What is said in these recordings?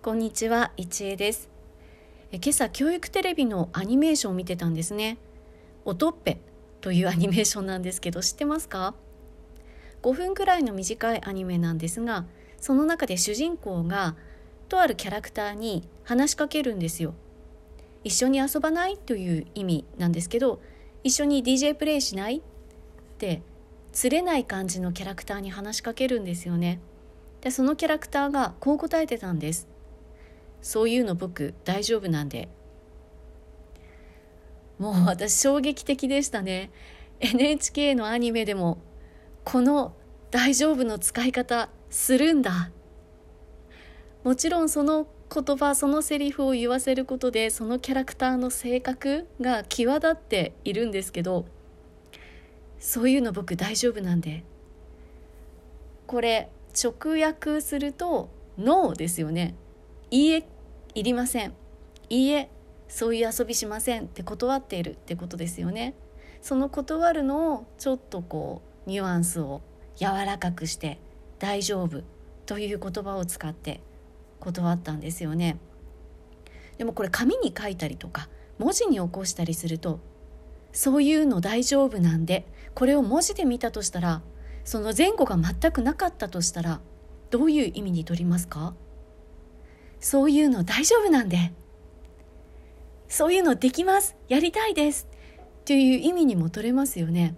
こんにちは、いちえです。え今朝教育テレビのアニメーションを見てたんですね。おとっぺというアニメーションなんですけど知ってますか？5分くらいの短いアニメなんですがその中で主人公がとあるキャラクターに話しかけるんですよ。一緒に遊ばないという意味なんですけど一緒に DJ プレイしない？って釣れない感じのキャラクターに話しかけるんですよね。でそのキャラクターがこう答えてたんです。そういうの僕大丈夫なんで。もう私衝撃的でしたね。NHK のアニメでもこの大丈夫の使い方するんだ。もちろんその言葉そのセリフを言わせることでそのキャラクターの性格が際立っているんですけどそういうの僕大丈夫なんで。これ直訳すると「ノー」ですよね「いいえいりません」「いいえそういう遊びしません」って断っているってことですよね。その断るのをちょっとこうニュアンスを柔らかくして「大丈夫」という言葉を使って断ったんですよね。でもこれ紙に書いたりとか文字に起こしたりするとそういうの大丈夫なんでこれを文字で見たとしたらその前後が全くなかったとしたらどういう意味にとりますか？そういうの大丈夫なんで。そういうのできます。やりたいです。という意味にも取れますよね。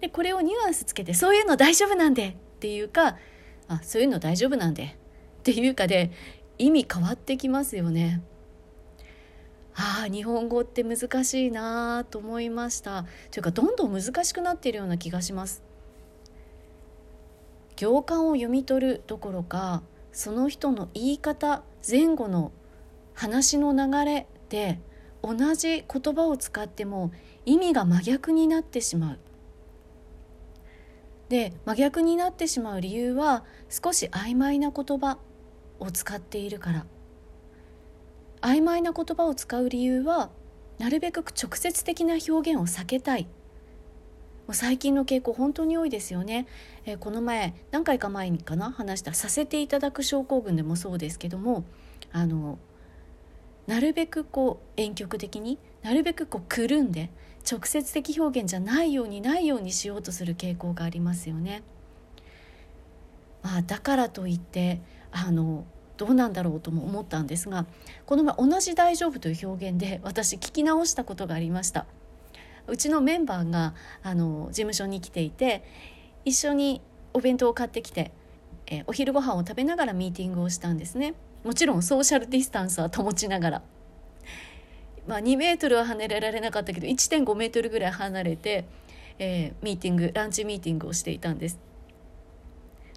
でこれをニュアンスつけてそういうの大丈夫なんで。っていうかあそういうの大丈夫なんで。っていうかで意味変わってきますよね。ああ日本語って難しいなと思いました。というかどんどん難しくなっているような気がします。行間を読み取るどころかその人の言い方前後の話の流れで同じ言葉を使っても意味が真逆になってしまう。で真逆になってしまう理由は少し曖昧な言葉を使っているから。曖昧な言葉を使う理由はなるべく直接的な表現を避けたい。もう最近の傾向本当に多いですよね、えー、この前何回か前にかな話したさせていただく症候群でもそうですけどもあのなるべくこう婉曲的になるべくこうくるんで直接的表現じゃないようにないようにしようとする傾向がありますよね。まあ、だからといってあのどうなんだろうとも思ったんですがこの前同じ「大丈夫」という表現で私聞き直したことがありましたうちのメンバーがあの事務所に来ていて一緒にお弁当を買ってきて、えお昼ご飯を食べながらミーティングをしたんですね。もちろんソーシャルディスタンスは保ちながら。まあ2メートルは離れられなかったけど1.5メートルぐらい離れて、えー、ミーティングランチミーティングをしていたんです。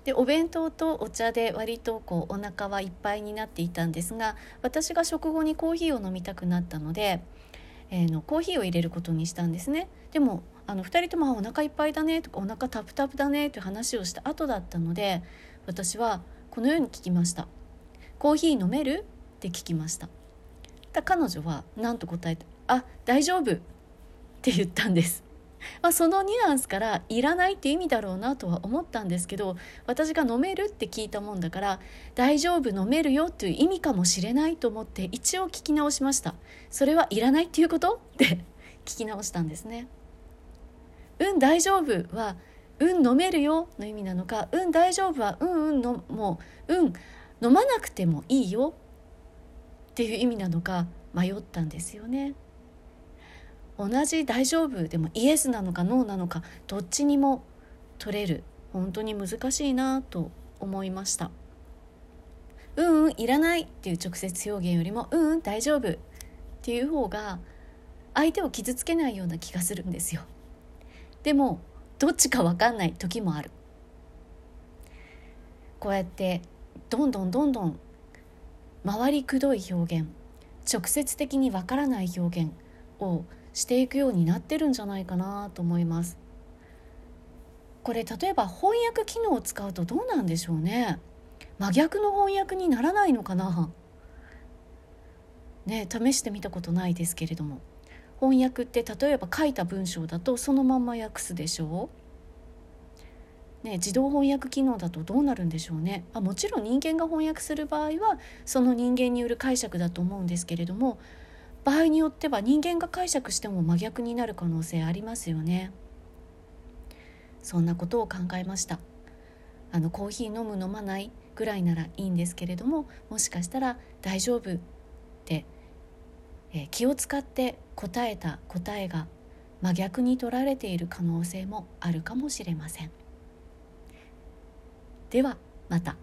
でお弁当とお茶で割とこうお腹はいっぱいになっていたんですが私が食後にコーヒーを飲みたくなったので、えー、のコーヒーを入れることにしたんですね。でもあの2人とも「お腹いっぱいだね」とか「お腹タプタプだね」という話をした後だったので私はこのように聞きました「コーヒー飲める?」って聞きました。だ彼女は何と答えて「あ大丈夫」って言ったんです。まあ、そのニュアンスからいらないって意味だろうなとは思ったんですけど私が飲めるって聞いたもんだから大丈夫飲めるよっていう意味かもしれないと思って一応聞き直しました。それはいらないっていうこと？って聞き直したんですね。うん大丈夫はうん飲めるよの意味なのかうん大丈夫はうんうんのもううん飲まなくてもいいよっていう意味なのか迷ったんですよね。同じ大丈夫でもイエスなのかノーなのかどっちにも取れる。本当に難しいなと思いました。うんうんいらないっていう直接表現よりもうんうん大丈夫っていう方が相手を傷つけないような気がするんですよ。でもどっちか分かんない時もある。こうやってどんどんどんどん回りくどい表現直接的に分からない表現をしていくようになってるんじゃないかなと思います。これ例えば翻訳機能を使うとどうなんでしょうね。真逆の翻訳にならないのかな。ね試してみたことないですけれども。翻訳って例えば書いた文章だとそのまんま訳すでしょう。ね、自動翻訳機能だとどうなるんでしょうね。あもちろん人間が翻訳する場合はその人間による解釈だと思うんですけれども場合によっては人間が解釈しても真逆になる可能性ありますよねそんなことを考えましたあのコーヒー飲む飲まないぐらいならいいんですけれどももしかしたら大丈夫って、えー、気を使って答えた答えが真逆に取られている可能性もあるかもしれません。ではまた。